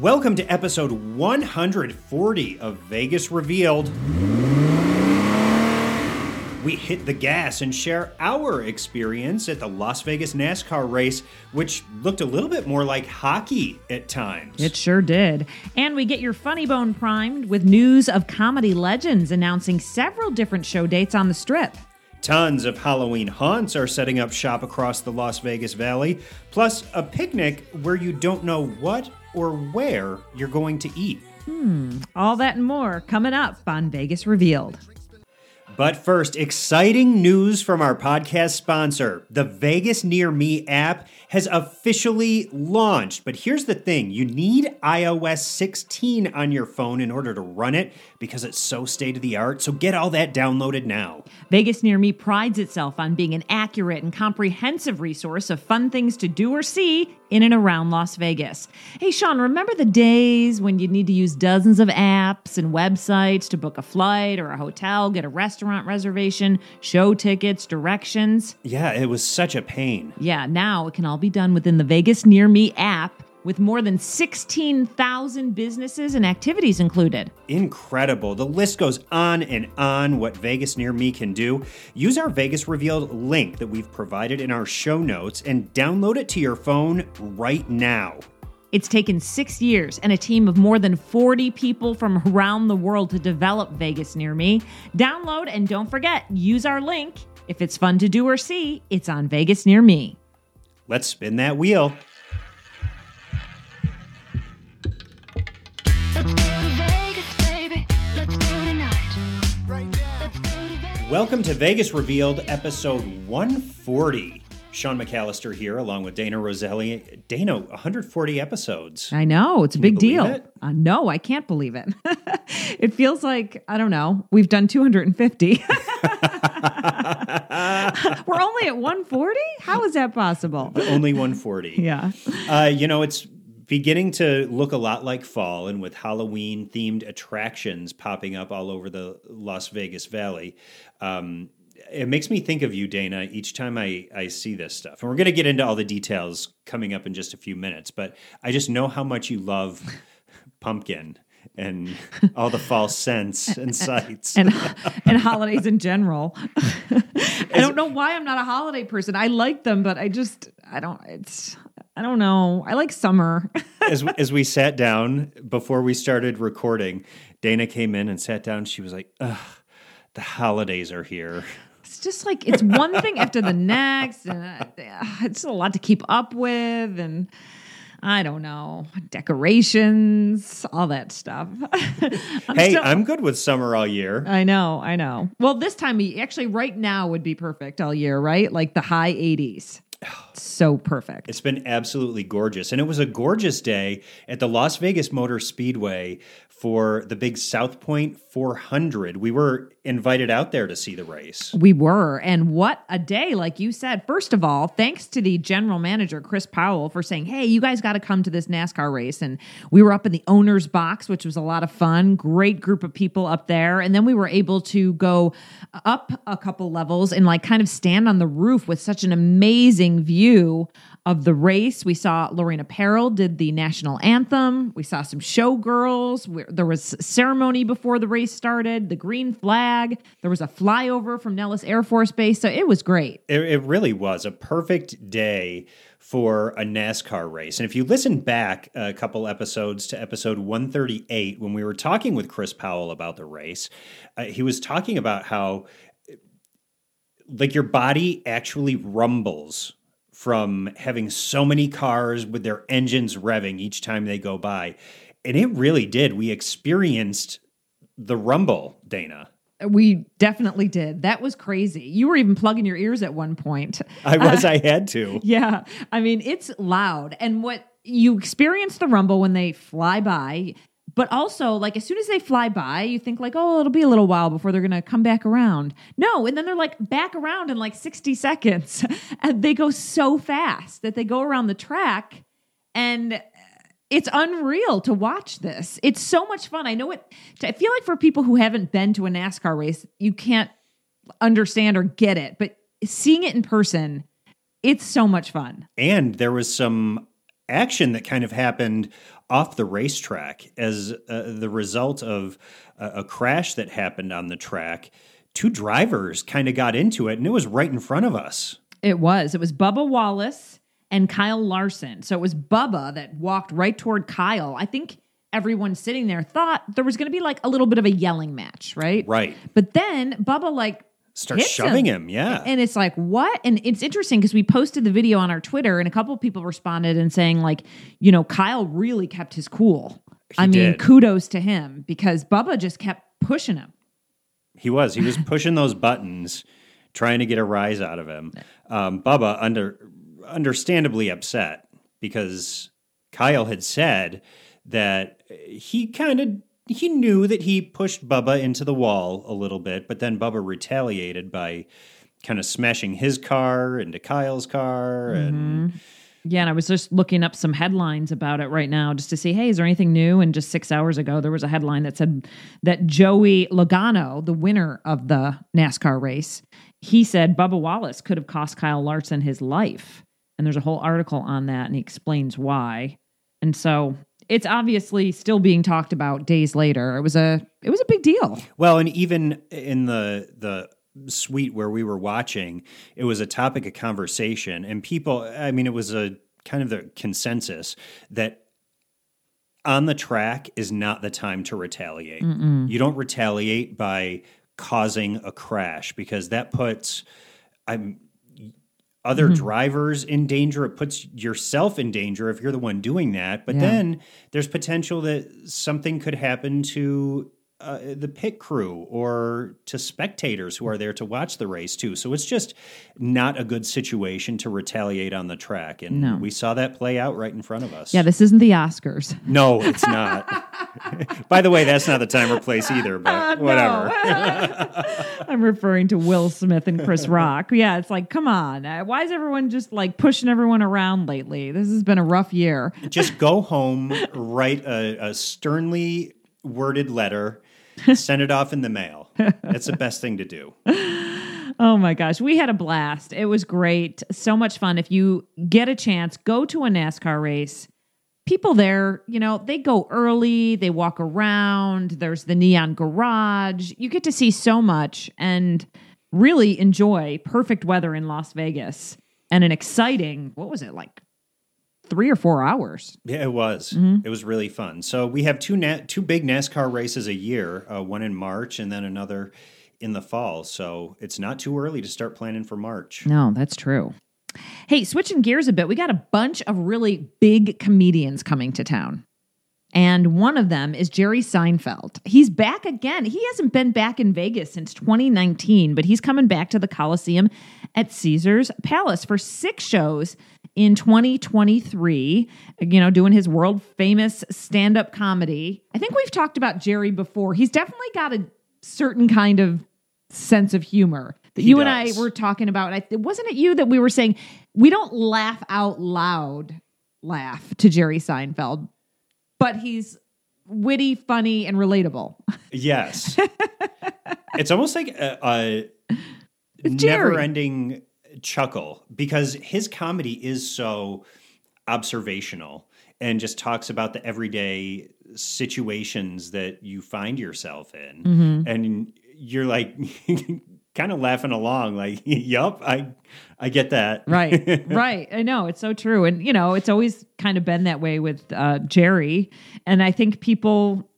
Welcome to episode 140 of Vegas Revealed. We hit the gas and share our experience at the Las Vegas NASCAR race, which looked a little bit more like hockey at times. It sure did. And we get your funny bone primed with news of comedy legends announcing several different show dates on the strip. Tons of Halloween haunts are setting up shop across the Las Vegas Valley, plus a picnic where you don't know what or where you're going to eat. Hmm, all that and more coming up on Vegas Revealed. But first, exciting news from our podcast sponsor. The Vegas Near Me app has officially launched. But here's the thing you need iOS 16 on your phone in order to run it because it's so state of the art. So get all that downloaded now. Vegas Near Me prides itself on being an accurate and comprehensive resource of fun things to do or see in and around Las Vegas. Hey, Sean, remember the days when you'd need to use dozens of apps and websites to book a flight or a hotel, get a restaurant reservation, show tickets, directions? Yeah, it was such a pain. Yeah, now it can all be done within the Vegas Near Me app with more than 16,000 businesses and activities included. Incredible. The list goes on and on what Vegas Near Me can do. Use our Vegas Revealed link that we've provided in our show notes and download it to your phone right now. It's taken six years and a team of more than 40 people from around the world to develop Vegas Near Me. Download and don't forget, use our link. If it's fun to do or see, it's on Vegas Near Me. Let's spin that wheel. Welcome to Vegas Revealed, episode 140. Sean McAllister here, along with Dana Roselli. Dana, 140 episodes. I know, it's a you big deal. it? Uh, no, I can't believe it. it feels like, I don't know, we've done 250. We're only at 140? How is that possible? Only 140. Yeah. Uh, you know, it's beginning to look a lot like fall, and with Halloween themed attractions popping up all over the Las Vegas Valley. Um, it makes me think of you, Dana, each time I, I see this stuff. And we're going to get into all the details coming up in just a few minutes, but I just know how much you love pumpkin and all the false scents and sights. and and holidays in general. I don't know why I'm not a holiday person. I like them, but I just I don't it's I don't know. I like summer. as as we sat down before we started recording, Dana came in and sat down. She was like, Ugh, "The holidays are here." It's just like it's one thing after the next, and uh, it's a lot to keep up with, and I don't know decorations, all that stuff. I'm hey, still- I'm good with summer all year. I know, I know. Well, this time, actually, right now would be perfect all year, right? Like the high 80s. So perfect. It's been absolutely gorgeous. And it was a gorgeous day at the Las Vegas Motor Speedway for the big South Point 400. We were invited out there to see the race. We were. And what a day, like you said. First of all, thanks to the general manager, Chris Powell, for saying, hey, you guys got to come to this NASCAR race. And we were up in the owner's box, which was a lot of fun. Great group of people up there. And then we were able to go up a couple levels and like kind of stand on the roof with such an amazing view of the race. We saw Lorena Peril did the national anthem. We saw some showgirls. We- There was ceremony before the race started, the green flag. There was a flyover from Nellis Air Force Base. So it was great. It, it really was a perfect day for a NASCAR race. And if you listen back a couple episodes to episode 138, when we were talking with Chris Powell about the race, uh, he was talking about how like your body actually rumbles from having so many cars with their engines revving each time they go by. And it really did. We experienced the rumble, Dana. Uh, we definitely did. That was crazy. You were even plugging your ears at one point. I was, uh, I had to. Yeah. I mean, it's loud. And what you experience the rumble when they fly by, but also like as soon as they fly by, you think like, oh, it'll be a little while before they're gonna come back around. No, and then they're like back around in like 60 seconds. and they go so fast that they go around the track and uh, it's unreal to watch this. It's so much fun. I know it I feel like for people who haven't been to a NASCAR race, you can't understand or get it, but seeing it in person, it's so much fun. And there was some action that kind of happened off the racetrack as uh, the result of a, a crash that happened on the track. Two drivers kind of got into it, and it was right in front of us. It was. It was Bubba Wallace and Kyle Larson. So it was Bubba that walked right toward Kyle. I think everyone sitting there thought there was going to be like a little bit of a yelling match, right? Right. But then Bubba like Starts hits shoving him, yeah. And it's like, what? And it's interesting because we posted the video on our Twitter and a couple of people responded and saying, like, you know, Kyle really kept his cool. I mean, kudos to him because Bubba just kept pushing him. He was. He was pushing those buttons, trying to get a rise out of him. Um, Bubba, under understandably upset because Kyle had said that he kind of he knew that he pushed Bubba into the wall a little bit, but then Bubba retaliated by kind of smashing his car into Kyle's car and mm-hmm. Yeah, and I was just looking up some headlines about it right now just to see, hey, is there anything new? And just six hours ago, there was a headline that said that Joey Logano, the winner of the NASCAR race, he said Bubba Wallace could have cost Kyle Larson his life. And there's a whole article on that, and he explains why. And so it's obviously still being talked about days later. It was a it was a big deal. Well, and even in the the suite where we were watching, it was a topic of conversation, and people. I mean, it was a kind of the consensus that on the track is not the time to retaliate. You don't retaliate by causing a crash because that puts I'm other mm-hmm. drivers in danger. It puts yourself in danger if you're the one doing that. But Yeah. then there's potential that something could happen to uh, the pit crew or to spectators who are there to watch the race too. So it's just not a good situation to retaliate on the track. And No. we saw that play out right in front of us. Yeah, this isn't the Oscars. no, it's not. By the way, that's not the time or place either, but whatever. I'm referring to Will Smith and Chris Rock. Yeah, it's like, come on. Uh, why is everyone just like pushing everyone around lately? This has been a rough year. just go home, write a, a sternly worded letter, send it off in the mail. That's the best thing to do. Oh my gosh, we had a blast. It was great. So much fun. If you get a chance, go to a NASCAR race. People there, you know, they go early, they walk around, there's the neon garage. You get to see so much and really enjoy perfect weather in Las Vegas and an exciting, what was it, like three or four hours? Yeah, it was. It was really fun. So we have two na- two big NASCAR races a year, uh, one in March and then another in the fall. So it's not too early to start planning for March. No, that's true. Hey, switching gears a bit, we got a bunch of really big comedians coming to town. And one of them is Jerry Seinfeld. He's back again. He hasn't been back in Vegas since 2019, but he's coming back to the Coliseum at Caesars Palace for six shows in 2023, you know, doing his world famous stand up comedy. I think we've talked about Jerry before. He's definitely got a certain kind of sense of humor that He you and I were talking about. I, wasn't it you that we were saying we don't laugh out loud laugh to Jerry Seinfeld, but he's witty, funny, and relatable. Yes. it's almost like a, a never ending chuckle because his comedy is so observational and just talks about the everyday situations that you find yourself in. Mm-hmm. And you're like, kind of laughing along, like, yup, I, I get that. right right i know it's so true and you know it's always kind of been that way with uh, jerry and i think people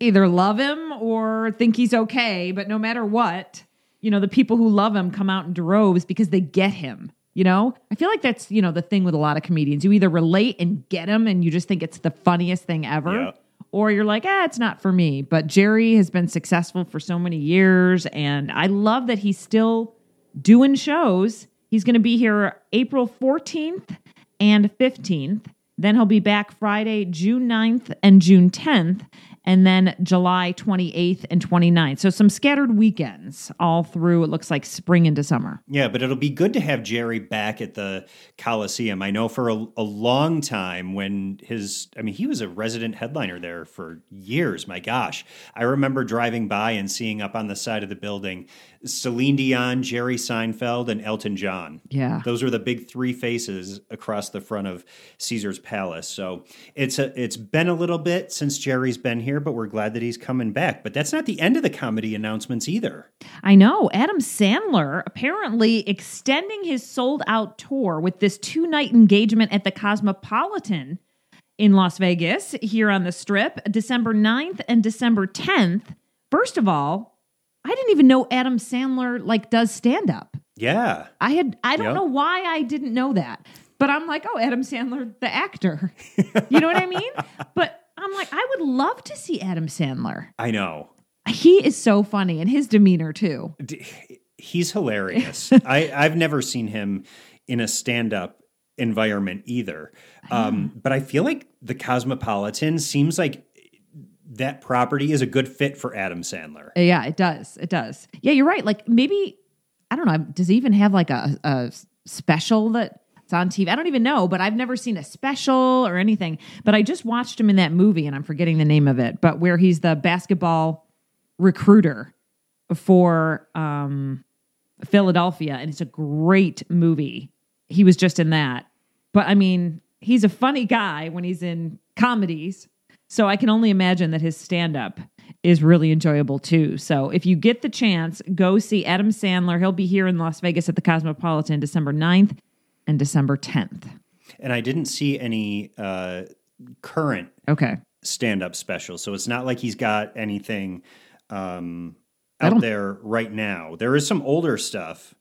either love him or think he's okay but no matter what you know the people who love him come out in droves because they get him you know i feel like that's you know the thing with a lot of comedians you either relate and get him and you just think it's the funniest thing ever Yeah. or you're like, ah, it's not for me. But Jerry has been successful for so many years, and I love that he's still doing shows. He's going to be here April 14th and 15th. Then he'll be back Friday, June 9th and June 10th. And then July 28th and 29th. So some scattered weekends all through, it looks like spring into summer. Yeah, but it'll be good to have Jerry back at the Coliseum. I know for a, a long time when his, I mean, he was a resident headliner there for years. My gosh. I remember driving by and seeing up on the side of the building Celine Dion, Jerry Seinfeld, and Elton John. Yeah. Those are the big three faces across the front of Caesar's Palace. So it's a, it's been a little bit since Jerry's been here, but we're glad that he's coming back. But that's not the end of the comedy announcements either. I know. Adam Sandler apparently extending his sold out tour with this two night engagement at the Cosmopolitan in Las Vegas here on the strip, December 9th and December 10th. First of all, I didn't even know Adam Sandler like does stand up. Yeah. I had I don't Yep. know why I didn't know that. But I'm like, oh, Adam Sandler, the actor. You know what I mean? But I'm like, I would love to see Adam Sandler. I know. He is so funny and his demeanor too. D- He's hilarious. I, I've never seen him in a stand up environment either. Um, but I feel like the Cosmopolitan seems like that property is a good fit for Adam Sandler. Yeah, it does. It does. Yeah, you're right. Like maybe I don't know. Does he even have like a, a special that it's on TV? I don't even know. But I've never seen a special or anything. But I just watched him in that movie, and I'm forgetting the name of it. But where he's the basketball recruiter for um, Philadelphia, and it's a great movie. He was just in that. But I mean, he's a funny guy when he's in comedies. So I can only imagine that his stand up is really enjoyable too. So if you get the chance, go see Adam Sandler. He'll be here in Las Vegas at the Cosmopolitan December 9th and December 10th. And I didn't see any uh, current Okay. stand up special, So it's not like he's got anything um, out there right now. There is some older stuff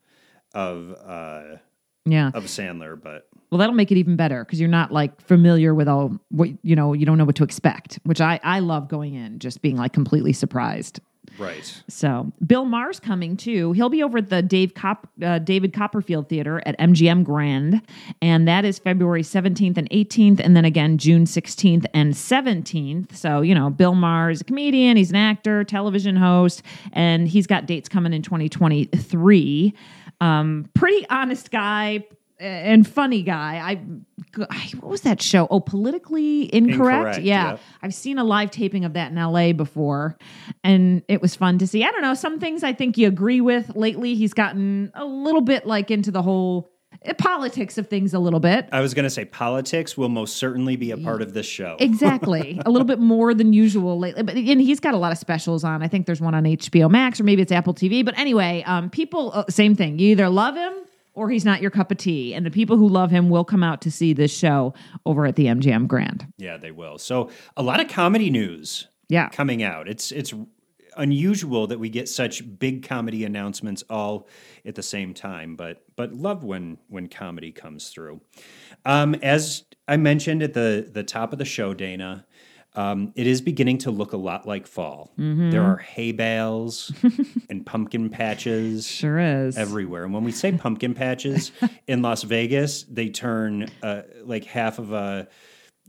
of uh, Yeah. of Sandler, but Well, that'll make it even better because you're not like familiar with all what you know. You don't know what to expect, which I I love going in just being like completely surprised. Right. So Bill Maher's coming too. He'll be over at the Dave Cop, uh, David Copperfield Theater at MGM Grand, and that is February 17th and 18th, and then again June 16th and 17th. So you know, Bill Maher is a comedian, he's an actor, television host, and he's got dates coming in 2023. Um, pretty honest guy. And funny guy. I, I what was that show? Oh, politically incorrect. Incorrect, yeah, yep. I've seen a live taping of that in LA before, and it was fun to see. I don't know, some things I think you agree with. Lately, he's gotten a little bit like into the whole eh, politics of things a little bit. I was going to say politics will most certainly be a part of this show. Exactly. a little bit more than usual lately. But and he's got a lot of specials on. I think there's one on HBO Max or maybe it's Apple TV. But anyway, um, people, uh, same thing. You either love him or he's not your cup of tea. And the people who love him will come out to see this show over at the MGM Grand. Yeah, they will. So a lot of comedy news Yeah. coming out. It's it's unusual that we get such big comedy announcements all at the same time, but but love when when comedy comes through. Um, as I mentioned at the the top of the show, Dana. Um, it is beginning to look a lot like fall. There are hay bales and pumpkin patches Sure is. everywhere. And when we say pumpkin patches in Las Vegas, they turn uh, like half of a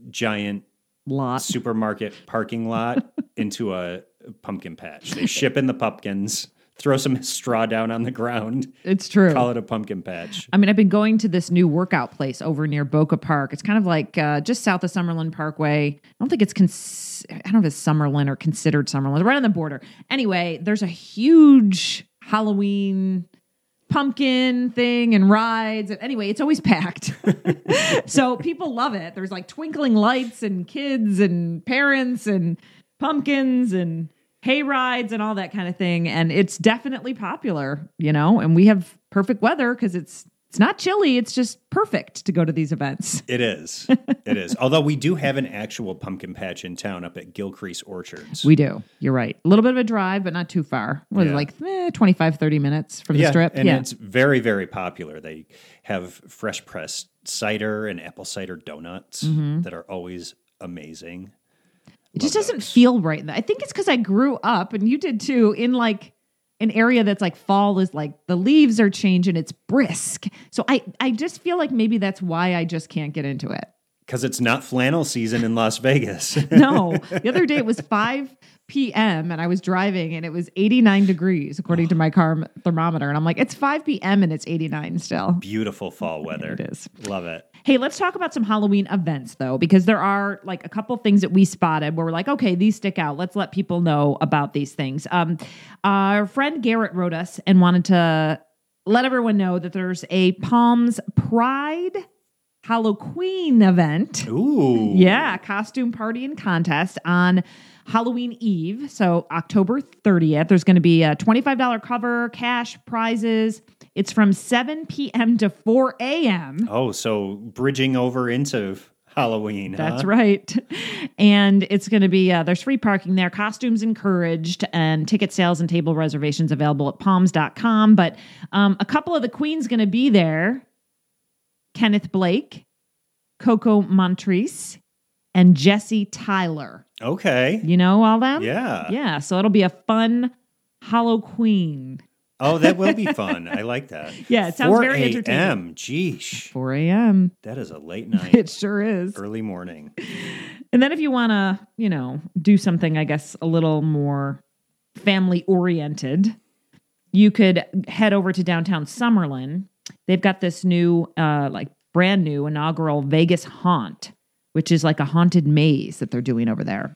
giant lot. supermarket parking lot into a pumpkin patch. They ship in the pumpkins, throw some straw down on the ground, It's true. call it a pumpkin patch. I mean, I've been going to this new workout place over near Boca Park. It's kind of like uh, just south of Summerlin Parkway. I don't think it's cons- I don't know if it's Summerlin or considered Summerlin. It's right on the border. Anyway, there's a huge Halloween pumpkin thing and rides. And anyway, it's always packed. so people love it. There's like twinkling lights and kids and parents and pumpkins and hay rides and all that kind of thing. And it's definitely popular, you know, and we have perfect weather because it's it's not chilly, it's just perfect to go to these events. It is. It is. Although we do have an actual pumpkin patch in town up at Gilcrease Orchards. We do. You're right. A little bit of a drive, but not too far. What it, Yeah. like eh, 25, 30 minutes from the yeah, strip? and yeah. it's very, very popular. They have fresh pressed cider and apple cider donuts Mm-hmm. that are always amazing. It just doesn't those. feel right. I think it's because I grew up, and you did too, in like an area that's like fall is like the leaves are changing. It's brisk, so I I just feel like maybe that's why I just can't get into it. Because it's not flannel season in Las Vegas. No, the other day it was 5 p.m. and I was driving and it was 89 degrees according to my oh. car thermometer. And I'm like, it's 5 p.m. and it's 89 still. Beautiful fall weather. It is. Love it. Hey, let's talk about some Halloween events though, because there are like a couple things that we spotted where we're like, okay, these stick out. Let's let people know about these things. Um, our friend Garrett wrote us and wanted to let everyone know that there's a Palms Pride Halloween event. Ooh. Yeah, costume party and contest on Halloween Eve. So October 30th. There's going to be a $25 cover, cash prizes. It's from 7 p.m. to 4 a.m. Oh, so bridging over into Halloween. That's huh? right. And it's going to be, uh, there's free parking there, costumes encouraged, and ticket sales and table reservations available at palms.com. But um, a couple of the queens going to be there Kenneth Blake, Coco Montrese, and Jesse Tyler. Okay. You know all them? Yeah. Yeah. So it'll be a fun Halloween. Oh, that will be fun. I like that. Yeah, it sounds 4 very entertaining. a.m. Geesh. 4 a.m. That is a late night, It sure is. early morning. And then if you want to, you know, do something, I guess, a little more family oriented, you could head over to downtown Summerlin. They've got this new, uh, like brand new inaugural Vegas haunt, which is like a haunted maze that they're doing over there.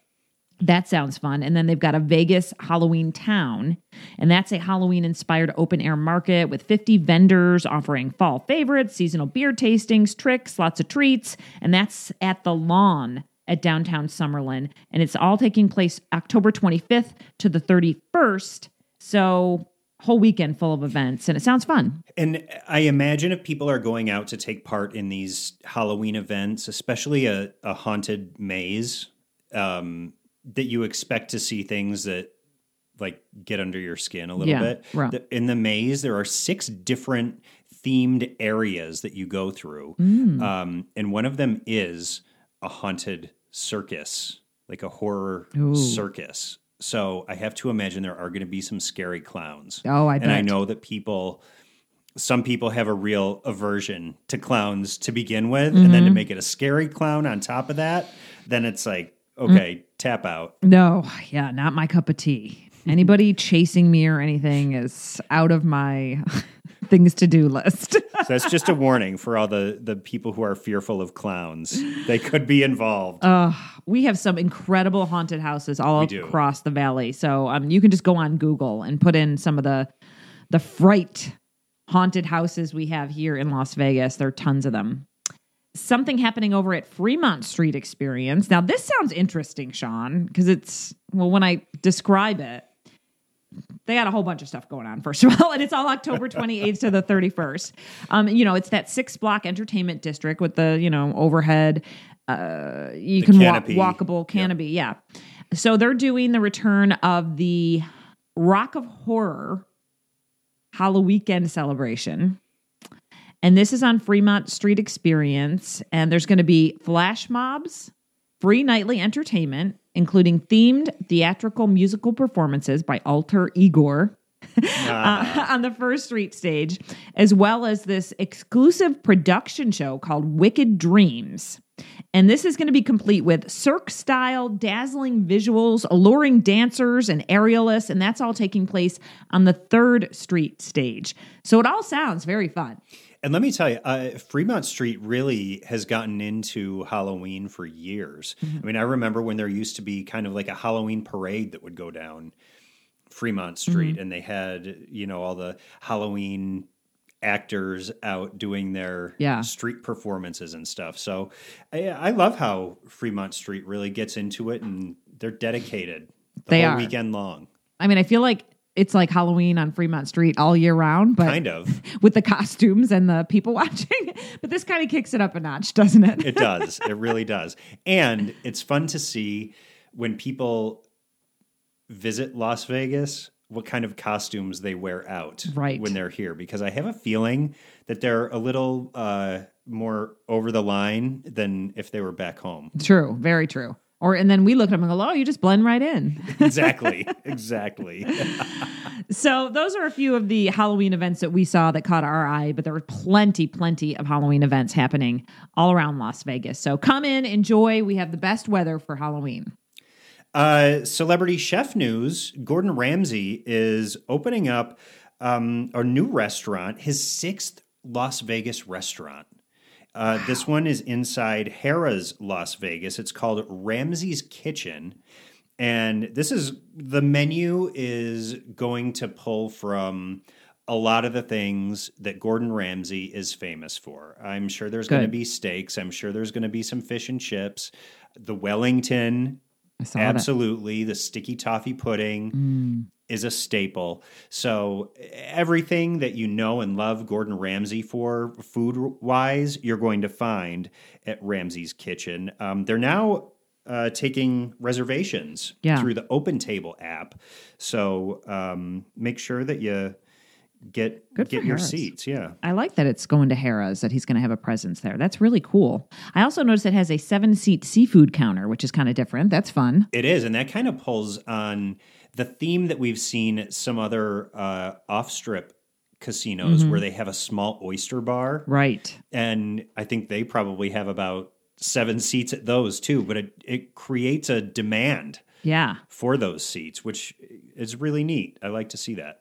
That sounds fun. And then they've got a Vegas Halloween town, and that's a Halloween inspired open air market with 50 vendors offering fall favorites, seasonal beer tastings, tricks, lots of treats. And that's at the lawn at downtown Summerlin. And it's all taking place October 25th to the 31st. So, whole weekend full of events. And it sounds fun. And I imagine if people are going out to take part in these Halloween events, especially a, a haunted maze, um, that you expect to see things that like get under your skin a little Yeah, bit. right. The- In the maze, there are six different themed areas that you go through. Mm. Um, and one of them is a haunted circus, like a horror Ooh. circus. So I have to imagine there are going to be some scary clowns. Oh, I and I know that people, some people have a real aversion to clowns to begin with, and Mm-hmm. then to make it a scary clown on top of that, then it's like, Mm. okay, tap out. No, yeah, not my cup of tea. Anybody chasing me or anything is out of my things to do list. So that's just a warning for all the the people who are fearful of clowns. They could be involved. Uh, we have some incredible haunted houses all across the valley. So um, you can just go on Google and put in some of the the fright haunted houses we have here in Las Vegas. There are tons of them. Something happening over at Fremont Street Experience. Now this sounds interesting, Sean, because it's well when I describe it, they got a whole bunch of stuff going on first of all and it's all october 28th to the 31st um, you know it's that six block entertainment district with the you know overhead uh, you The can canopy. walk walkable canopy yeah so they're doing the return of the rock of horror halloween celebration and this is on fremont street experience and there's going to be flash mobs free nightly entertainment, including themed theatrical musical performances by Alter Igor uh, on the First Street stage, as well as this exclusive production show called Wicked Dreams. And this is going to be complete with Cirque style, dazzling visuals, alluring dancers and aerialists, and that's all taking place on the Third Street stage. So it all sounds very fun. And let me tell you, uh, Fremont Street really has gotten into Halloween for years. Mm-hmm. I mean, I remember when there used to be kind of like a Halloween parade that would go down Fremont Street, Mm-hmm. and they had, you know, all the Halloween actors out doing their Yeah. street performances and stuff. So I, I love how Fremont Street really gets into it, and they're dedicated the They whole are. weekend long. I mean, I feel like it's like Halloween on Fremont Street all year round, but Kind of. with the costumes and the people watching. but this kind of kicks it up a notch, doesn't it? It does. It really does. And it's fun to see when people visit Las Vegas what kind of costumes they wear out Right. when they're here because I have a feeling that they're a little uh, more over the line than if they were back home. True, very true. Or and then we look at them and go, "Oh, you just blend right in." exactly, exactly. So those are a few of the Halloween events that we saw that caught our eye, but there were plenty, plenty of Halloween events happening all around Las Vegas. So come in, enjoy. We have the best weather for Halloween. Uh, celebrity chef news: Gordon Ramsay is opening up um, a new restaurant, his sixth Las Vegas restaurant. Uh, This one is inside Harrah's Las Vegas. It's called Ramsay's Kitchen. And this is the menu is going to pull from a lot of the things that Gordon Ramsay is famous for. I'm sure there's going to be steaks. I'm sure there's going to be some fish and chips. The Wellington, saw that. Mm. absolutely. The sticky toffee pudding is a staple. So everything that you know and love Gordon Ramsay for food wise, you're going to find at Ramsay's Kitchen. Um, they're now uh, taking reservations Yeah. through the OpenTable app. So um, make sure that you get Good get your Harrah's. seats. Yeah. I like that it's going to Harrah's, that he's going to have a presence there. That's really cool. I also noticed it has a seven seat seafood counter, which is kind of different. That's fun. It is, and that kind of pulls on the theme that we've seen at some other uh, off-strip casinos Mm-hmm. where they have a small oyster bar, Right. and I think they probably have about seven seats at those too. But it it creates a demand Yeah. for those seats, which is really neat. I like to see that.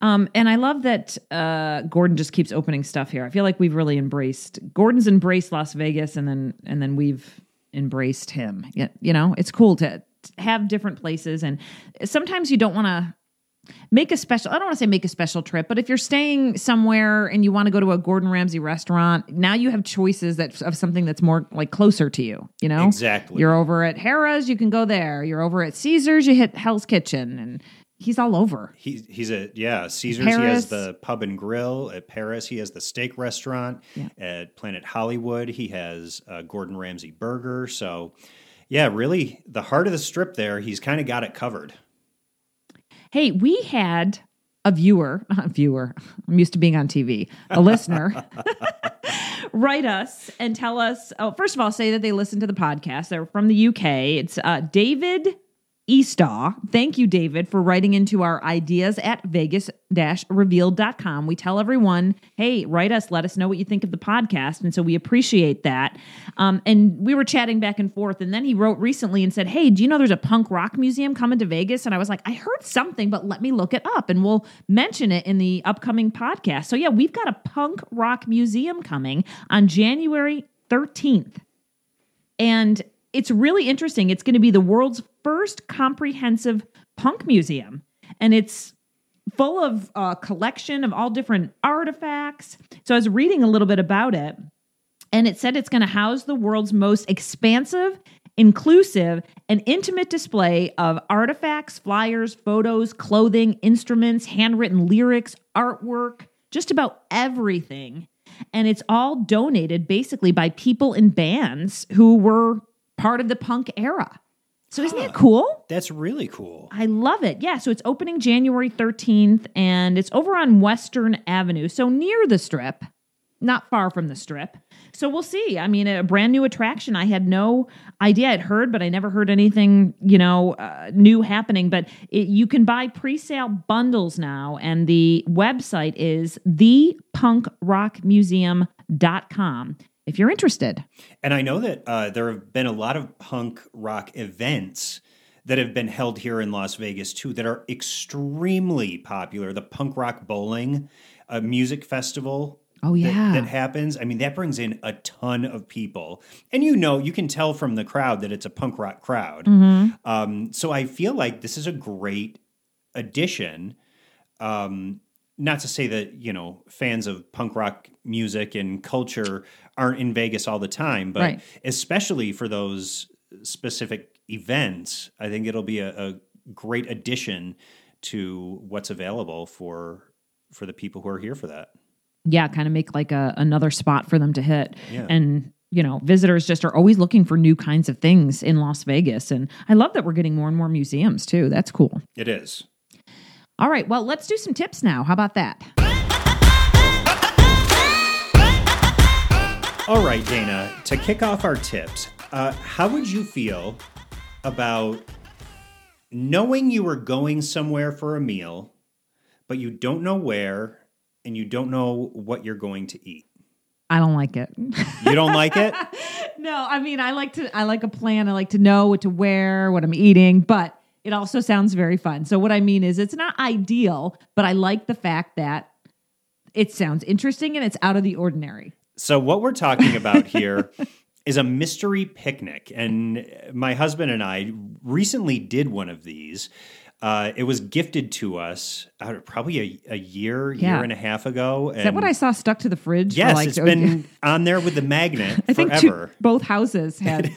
Um, and I love that uh, Gordon just keeps opening stuff here. I feel like we've really embraced Gordon's embraced Las Vegas, and then and then we've embraced him. Yeah, You know, it's cool to have different places, and sometimes you don't want to make a special. I don't want to say make a special trip, but if you're staying somewhere and you want to go to a Gordon Ramsay restaurant, now you have choices that of something that's more like closer to you. You know, Exactly. You're over at Harrah's, you can go there. You're over at Caesars, you hit Hell's Kitchen, and he's all over. He's he's a yeah Caesars. He has the pub and grill at Paris. He has the steak restaurant Yeah. at Planet Hollywood. He has uh, Gordon Ramsay burger. So yeah, really the heart of the strip there. He's kind of got it covered. Hey, we had a viewer, a viewer, I'm used to being on TV, a listener, write us and tell us. Oh, first of all, say that they listen to the podcast. They're from the UK. It's uh, David Eastaw. Thank you, David, for writing into our ideas at vegas revealed.com. We tell everyone, hey, write us, let us know what you think of the podcast. And so we appreciate that. Um, and we were chatting back and forth. And then he wrote recently and said, hey, do you know there's a punk rock museum coming to Vegas? And I was like, I heard something, but let me look it up and we'll mention it in the upcoming podcast. So yeah, we've got a punk rock museum coming on January 13th. And it's really interesting. It's going to be the world's first comprehensive punk museum. And it's full of a collection of all different artifacts. So I was reading a little bit about it, and it said it's going to house the world's most expansive, inclusive, and intimate display of artifacts, flyers, photos, clothing, instruments, handwritten lyrics, artwork, just about everything. And it's all donated basically by people in bands who were part of the punk era. So isn't that cool? That's really cool. I love it. Yeah, so it's opening January 13th and it's over on Western Avenue, so near the strip, not far from the strip. So we'll see. I mean, a brand new attraction. I had no idea I'd heard, but I never heard anything, you know, uh, new happening. But it, you can buy pre-sale bundles now, and the website is thepunkrockmuseum.com if you're interested. And I know that uh, there have been a lot of punk rock events that have been held here in Las Vegas too that are extremely popular. The Punk Rock Bowling, a music festival. Oh, that- yeah. that, happens. I mean, that brings in a ton of people, and you know, you can tell from the crowd that it's a punk rock crowd. Mm-hmm. Um, so I feel like this is a great addition. Um, not to say that you know fans of punk rock music and culture aren't in Vegas all the time, but Right. especially for those specific events, I think it'll be a, a great addition to what's available for for the people who are here for that. yeah, kind of make like a another spot for them to hit. Yeah. And you know, visitors just are always looking for new kinds of things in Las Vegas. And I love that we're getting more and more museums too. That's cool. It is. All right, well, let's do some tips now. How about that? All right, Dana, to kick off our tips, Uh, how would you feel about knowing you were going somewhere for a meal, but you don't know where and you don't know what you're going to eat? I don't like it. You don't like it? no, I mean I like to I like a plan. I like to know what to wear, what I'm eating, but it also sounds very fun. So what I mean is it's not ideal, but I like the fact that it sounds interesting and it's out of the ordinary. So, what we're talking about here is a mystery picnic. And my husband and I recently did one of these. Uh, it was gifted to us uh, probably a, a year, Yeah. year and a half ago. Is that what I saw stuck to the fridge? Yes, like, it's been on there with the magnet I think two, both houses had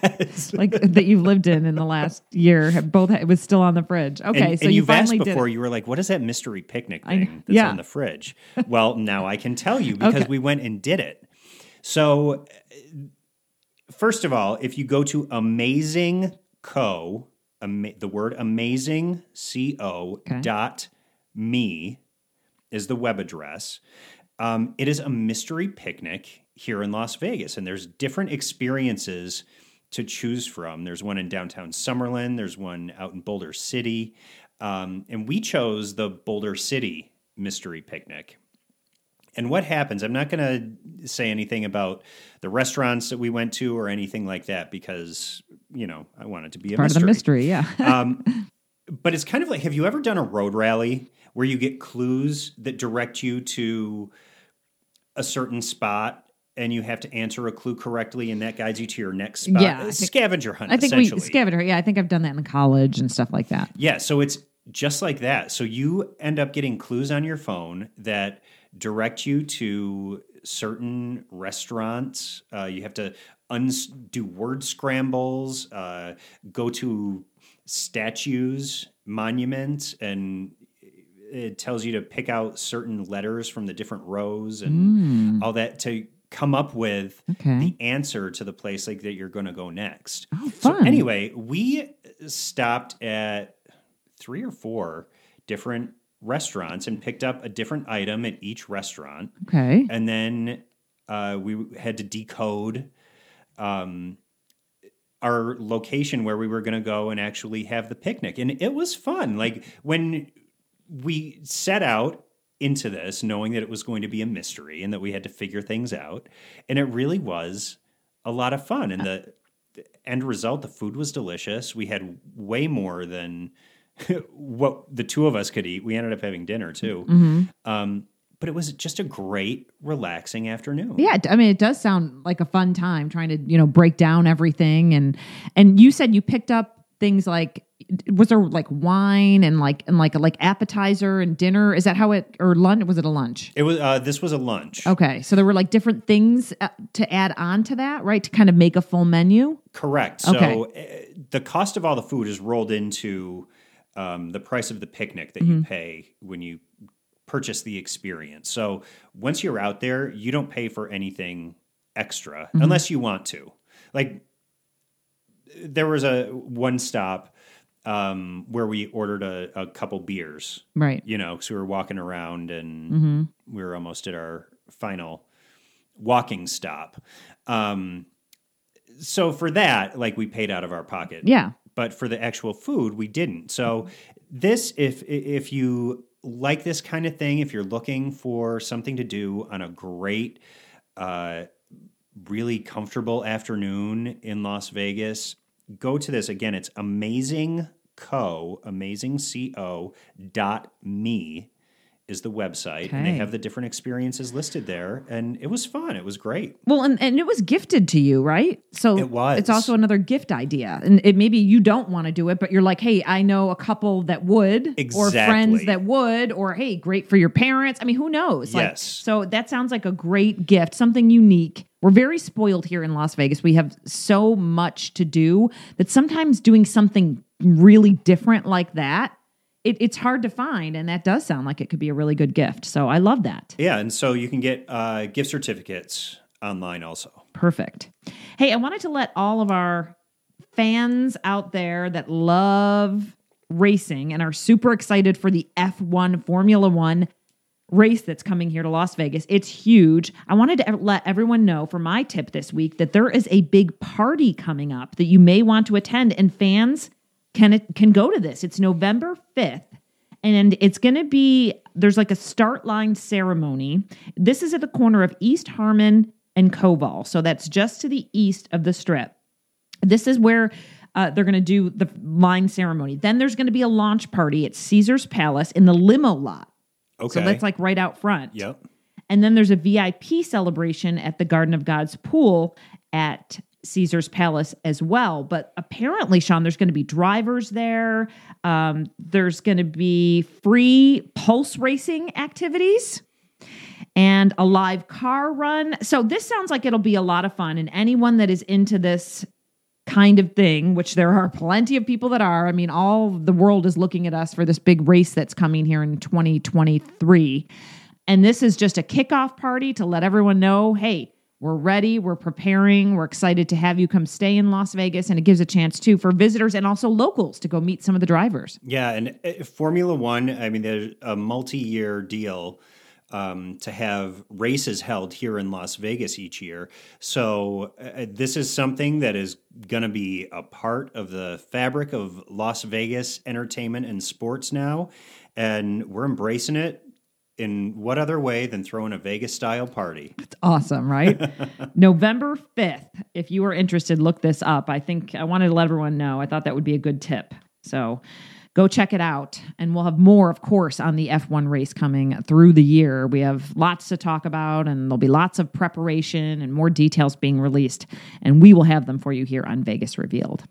like that you've lived in in the last year. Have both it was still on the fridge. Okay, and, so and you you've asked finally did. before, you were like, what is that mystery picnic I thing that's Yeah. on the fridge? well, now I can tell you because Okay. we went and did it. So, uh, first of all, if you go to Amazing Co, ama- the word amazing, C O Okay. dot me is the web address. Um, it is a mystery picnic here in Las Vegas, and there's different experiences to choose from. There's one in downtown Summerlin, there's one out in Boulder City, um, and we chose the Boulder City mystery picnic. And what happens? I'm not going to say anything about the restaurants that we went to or anything like that because you know I want it to be a part mystery of the mystery. Yeah. um, but it's kind of like have you ever done a road rally where you get clues that direct you to a certain spot and you have to answer a clue correctly and that guides you to your next spot? Yeah, think- scavenger hunt. I think we scavenger. Yeah, I think I've done that in college and stuff like that. Yeah, so it's just like that. So you end up getting clues on your phone that direct you to certain restaurants. Uh, you have to uns- do word scrambles, uh, go to statues, monuments, and it tells you to pick out certain letters from the different rows and all that to come up with Mm. Okay. the answer to the place like that you're going to go next. Oh, So fun. anyway, we stopped at three or four different restaurants and picked up a different item at each restaurant, Okay. and then uh, we had to decode um, our location where we were going to go and actually have the picnic, and it was fun. Like when we set out into this knowing that it was going to be a mystery and that we had to figure things out and it really was a lot of fun and the, the end result the food was delicious we had way more than what the two of us could eat we ended up having dinner too um, but it was just a great relaxing afternoon Yeah, I mean, it does sound like a fun time trying to you know break down everything and and you said you picked up things like was there like wine and like and like a like appetizer and dinner? Is that how it or lunch? Was it a lunch? it was uh, this was a lunch Okay, so there were like different things uh, to add on to that, right? To kind of make a full menu. Correct. So uh, the cost of all the food is rolled into um, the price of the picnic that you pay when you purchase the experience. So once you're out there, you don't pay for anything extra unless you want to. Like there was a one stop um, where we ordered a, a couple beers Right. you know, because we were walking around and we were almost at our final walking stop. Um, so for that, like we paid out of our pocket. Yeah. But for the actual food, we didn't. So this, if if you like this kind of thing, if you're looking for something to do on a great, uh, really comfortable afternoon in Las Vegas, go to this again. It's amazing co amazing co dot me is the website and they have the different experiences listed there and it was fun it was great Well, and, and it was gifted to you, right? So It was. It's also another gift idea, and it maybe you don't want to do it, but you're like, hey, I know a couple that would, or friends that would, or hey, great for your parents. I mean, who knows? Like, Yes. So that sounds like a great gift, something unique. We're very spoiled here in Las Vegas. We have so much to do that sometimes doing something really different like that. It, it's hard to find, and that does sound like it could be a really good gift. So I love that. yeah and so you can get uh, gift certificates online also Perfect. Hey, I wanted to let all of our fans out there that love racing and are super excited for the F1 Formula One race that's coming here to Las Vegas. It's huge. I wanted to let everyone know for my tip this week that there is a big party coming up that you may want to attend and fans can it can go to this. It's November 5th and it's going to be there's like a start line ceremony. This is at the corner of East Harmon and Koval. So that's just to the east of the strip. This is where uh, they're going to do the line ceremony. Then there's going to be a launch party at Caesar's Palace in the limo lot. Okay. So that's like right out front. Yep. And then there's a VIP celebration at the Garden of God's pool at Caesar's Palace as well. But apparently, Sean, there's going to be drivers there. Um, there's going to be free pulse racing activities and a live car run. So this sounds like it'll be a lot of fun. And anyone that is into this kind of thing, which there are plenty of people that are. I mean, all the world is looking at us for this big race that's coming here in 2023. And this is just a kickoff party to let everyone know hey, we're ready, we're preparing, we're excited to have you come stay in Las Vegas. And it gives a chance too for visitors and also locals to go meet some of the drivers. Yeah, and uh, Formula One, I mean, there's a multi-year deal um, to have races held here in Las Vegas each year. So uh, this is something that is going to be a part of the fabric of Las Vegas entertainment and sports now, and we're embracing it. In what other way than throwing a Vegas style party? It's awesome, right? November 5th. If you are interested, look this up. I think I wanted to let everyone know. I thought that would be a good tip. So go check it out. And we'll have more, of course, on the F1 race coming through the year. We have lots to talk about, and there'll be lots of preparation and more details being released. And we will have them for you here on Vegas Revealed.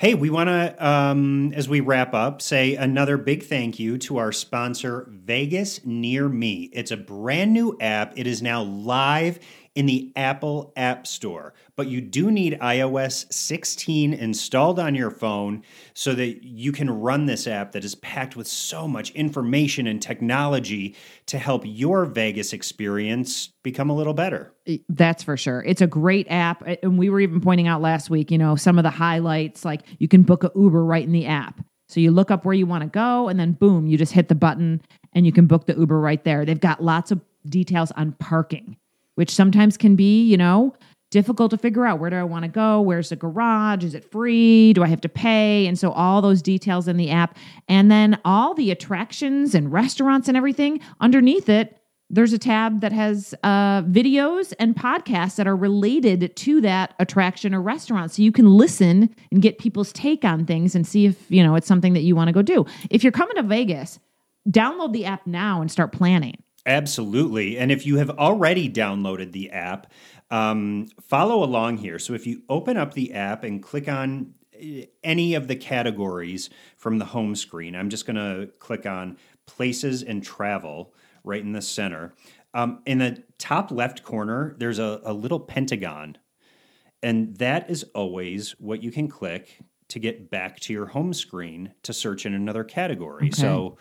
Hey, we want to, um, as we wrap up, say another big thank you to our sponsor, Vegas Near Me. It's a brand new app. It is now live in the Apple App Store, but you do need iOS 16 installed on your phone so that you can run this app that is packed with so much information and technology to help your Vegas experience become a little better. That's for sure. It's a great app. And we were even pointing out last week, you know, some of the highlights like you can book a Uber right in the app. So you look up where you want to go and then boom, you just hit the button and you can book the Uber right there. They've got lots of details on parking which sometimes can be, you know, difficult to figure out where do I want to go? Where's the garage? Is it free? Do I have to pay? And so all those details in the app. And then all the attractions and restaurants and everything underneath it. There's a tab that has uh, videos and podcasts that are related to that attraction or restaurant. So you can listen and get people's take on things and see if, you know, it's something that you want to go do. If you're coming to Vegas, download the app now and start planning. Absolutely. And if you have already downloaded the app, um, follow along here. So if you open up the app and click on eh, any of the categories from the home screen, I'm just going to click on places and travel right in the center. Um, in the top left corner, there's a, a little pentagon. And that is always what you can click to get back to your home screen to search in another category. Okay. So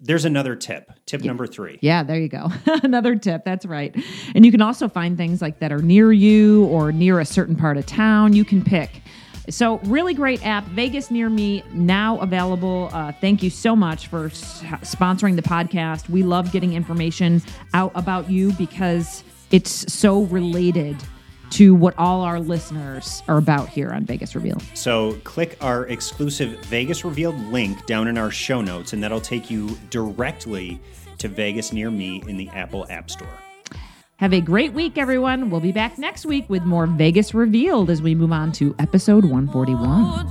there's another tip. Tip number three. Yeah, there you go. Another tip. That's right. And you can also find things like that are near you or near a certain part of town. You can pick. So, really great app, Vegas Near Me, now available. Uh, thank you so much for s- sponsoring the podcast. We love getting information out about you because it's so related to what all our listeners are about here on Vegas Revealed. So click our exclusive Vegas Revealed link down in our show notes, and that'll take you directly to Vegas Near Me in the Apple App Store. Have a great week, everyone. We'll be back next week with more Vegas Revealed as we move on to episode 141.